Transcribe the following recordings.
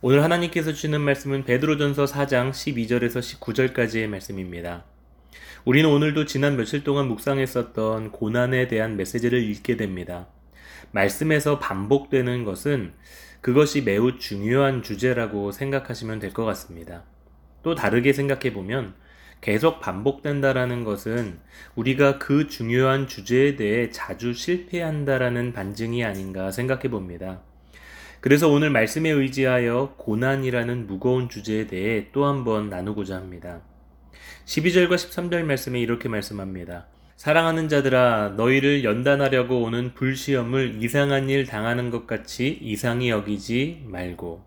오늘 하나님께서 주시는 말씀은 베드로전서 4장 12절에서 19절까지의 말씀입니다. 우리는 오늘도 지난 며칠 동안 묵상했었던 고난에 대한 메시지를 읽게 됩니다. 말씀에서 반복되는 것은 그것이 매우 중요한 주제라고 생각하시면 될 것 같습니다. 또 다르게 생각해 보면 계속 반복된다라는 것은 우리가 그 중요한 주제에 대해 자주 실패한다라는 반증이 아닌가 생각해 봅니다. 그래서 오늘 말씀에 의지하여 고난이라는 무거운 주제에 대해 또 한번 나누고자 합니다. 12절과 13절 말씀에 이렇게 말씀합니다. 사랑하는 자들아 너희를 연단하려고 오는 불시험을 이상한 일 당하는 것 같이 이상히 여기지 말고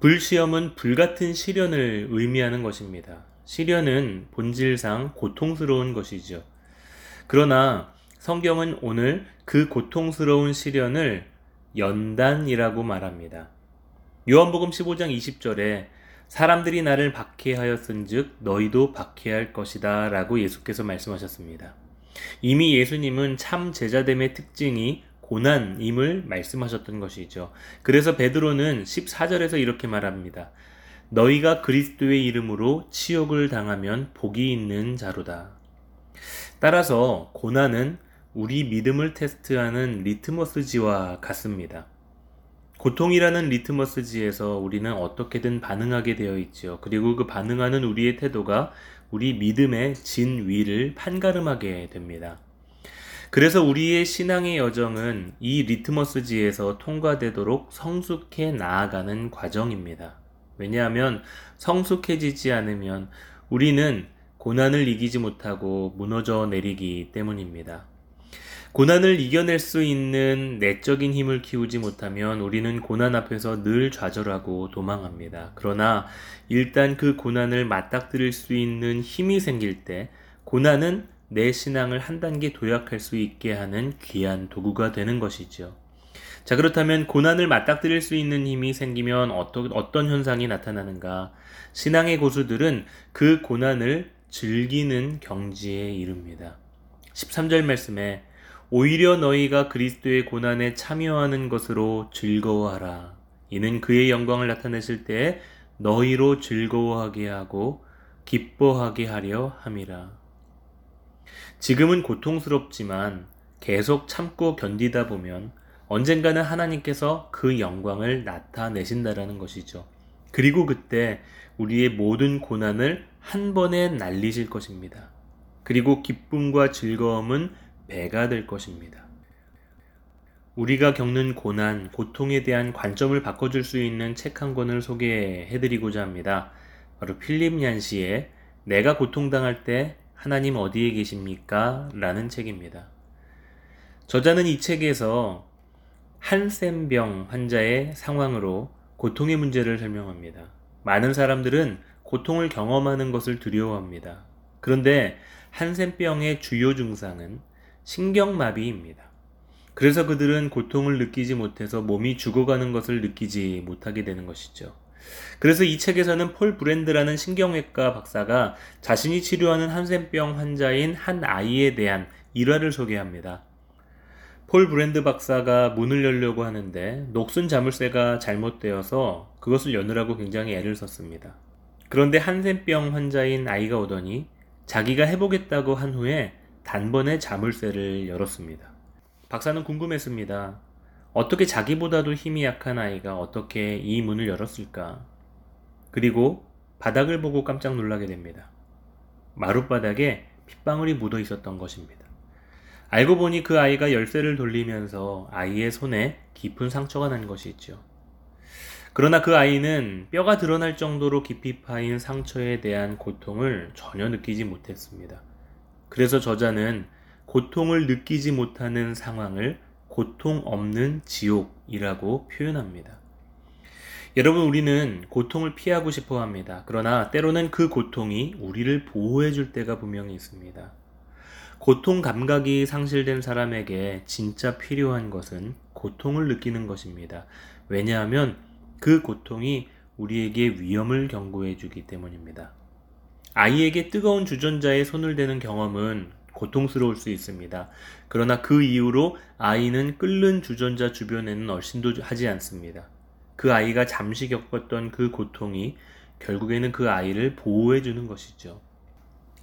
불시험은 불같은 시련을 의미하는 것입니다. 시련은 본질상 고통스러운 것이죠. 그러나 성경은 오늘 그 고통스러운 시련을 연단이라고 말합니다. 요한복음 15장 20절에 사람들이 나를 박해하였은즉 너희도 박해할 것이다 라고 예수께서 말씀하셨습니다. 이미 예수님은 참 제자됨의 특징이 고난임을 말씀하셨던 것이죠. 그래서 베드로는 14절에서 이렇게 말합니다. 너희가 그리스도의 이름으로 치욕을 당하면 복이 있는 자로다. 따라서 고난은 우리 믿음을 테스트하는 리트머스지와 같습니다. 고통이라는 리트머스지에서 우리는 어떻게든 반응하게 되어 있죠. 그리고 그 반응하는 우리의 태도가 우리 믿음의 진위를 판가름하게 됩니다. 그래서 우리의 신앙의 여정은 이 리트머스지에서 통과되도록 성숙해 나아가는 과정입니다. 왜냐하면 성숙해지지 않으면 우리는 고난을 이기지 못하고 무너져 내리기 때문입니다. 고난을 이겨낼 수 있는 내적인 힘을 키우지 못하면 우리는 고난 앞에서 늘 좌절하고 도망합니다. 그러나 일단 그 고난을 맞닥뜨릴 수 있는 힘이 생길 때 고난은 내 신앙을 한 단계 도약할 수 있게 하는 귀한 도구가 되는 것이죠. 자, 그렇다면 고난을 맞닥뜨릴 수 있는 힘이 생기면 어떤, 어떤 현상이 나타나는가? 신앙의 고수들은 그 고난을 즐기는 경지에 이릅니다. 13절 말씀에 오히려 너희가 그리스도의 고난에 참여하는 것으로 즐거워하라. 이는 그의 영광을 나타내실 때에 너희로 즐거워하게 하고 기뻐하게 하려 함이라. 지금은 고통스럽지만 계속 참고 견디다 보면 언젠가는 하나님께서 그 영광을 나타내신다라는 것이죠. 그리고 그때 우리의 모든 고난을 한 번에 날리실 것입니다. 그리고 기쁨과 즐거움은 배가 될 것입니다. 우리가 겪는 고난, 고통에 대한 관점을 바꿔줄 수 있는 책 한 권을 소개해드리고자 합니다. 바로 필립 얀시의 내가 고통당할 때 하나님 어디에 계십니까? 라는 책입니다. 저자는 이 책에서 한센병 환자의 상황으로 고통의 문제를 설명합니다. 많은 사람들은 고통을 경험하는 것을 두려워합니다. 그런데 한센병의 주요 증상은 신경마비입니다. 그래서 그들은 고통을 느끼지 못해서 몸이 죽어가는 것을 느끼지 못하게 되는 것이죠. 그래서 이 책에서는 폴 브랜드라는 신경외과 박사가 자신이 치료하는 한센병 환자인 한 아이에 대한 일화를 소개합니다. 폴 브랜드 박사가 문을 열려고 하는데 녹슨 자물쇠가 잘못되어서 그것을 여느라고 굉장히 애를 썼습니다. 그런데 한센병 환자인 아이가 오더니 자기가 해보겠다고 한 후에 단번에 자물쇠를 열었습니다. 박사는 궁금했습니다. 어떻게 자기보다도 힘이 약한 아이가 어떻게 이 문을 열었을까? 그리고 바닥을 보고 깜짝 놀라게 됩니다. 마룻바닥에 핏방울이 묻어 있었던 것입니다. 알고 보니 그 아이가 열쇠를 돌리면서 아이의 손에 깊은 상처가 난 것이 있죠. 그러나 그 아이는 뼈가 드러날 정도로 깊이 파인 상처에 대한 고통을 전혀 느끼지 못했습니다. 그래서 저자는 고통을 느끼지 못하는 상황을 고통 없는 지옥이라고 표현합니다. 여러분, 우리는 고통을 피하고 싶어 합니다. 그러나 때로는 그 고통이 우리를 보호해 줄 때가 분명히 있습니다. 고통 감각이 상실된 사람에게 진짜 필요한 것은 고통을 느끼는 것입니다. 왜냐하면 그 고통이 우리에게 위험을 경고해 주기 때문입니다. 아이에게 뜨거운 주전자에 손을 대는 경험은 고통스러울 수 있습니다. 그러나 그 이후로 아이는 끓는 주전자 주변에는 얼씬도 하지 않습니다. 그 아이가 잠시 겪었던 그 고통이 결국에는 그 아이를 보호해 주는 것이죠.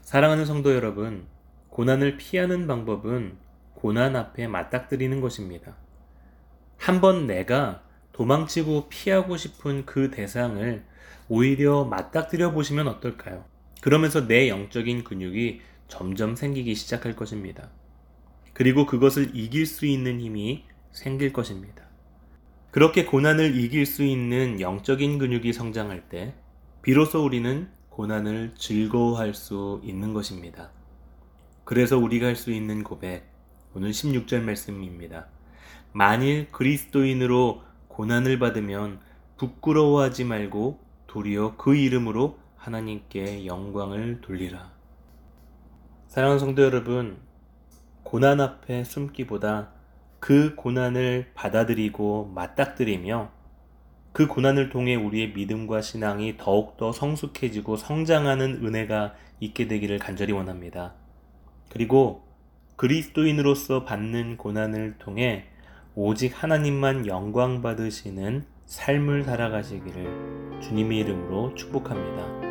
사랑하는 성도 여러분, 고난을 피하는 방법은 고난 앞에 맞닥뜨리는 것입니다. 한번 내가 도망치고 피하고 싶은 그 대상을 오히려 맞닥뜨려 보시면 어떨까요? 그러면서 내 영적인 근육이 점점 생기기 시작할 것입니다. 그리고 그것을 이길 수 있는 힘이 생길 것입니다. 그렇게 고난을 이길 수 있는 영적인 근육이 성장할 때, 비로소 우리는 고난을 즐거워할 수 있는 것입니다. 그래서 우리가 할 수 있는 고백, 오늘 16절 말씀입니다. 만일 그리스도인으로 고난을 받으면 부끄러워하지 말고 도리어 그 이름으로 하나님께 영광을 돌리라. 사랑하는 성도 여러분, 고난 앞에 숨기보다 그 고난을 받아들이고 맞닥뜨리며 그 고난을 통해 우리의 믿음과 신앙이 더욱더 성숙해지고 성장하는 은혜가 있게 되기를 간절히 원합니다. 그리고 그리스도인으로서 받는 고난을 통해 오직 하나님만 영광 받으시는 삶을 살아가시기를 주님의 이름으로 축복합니다.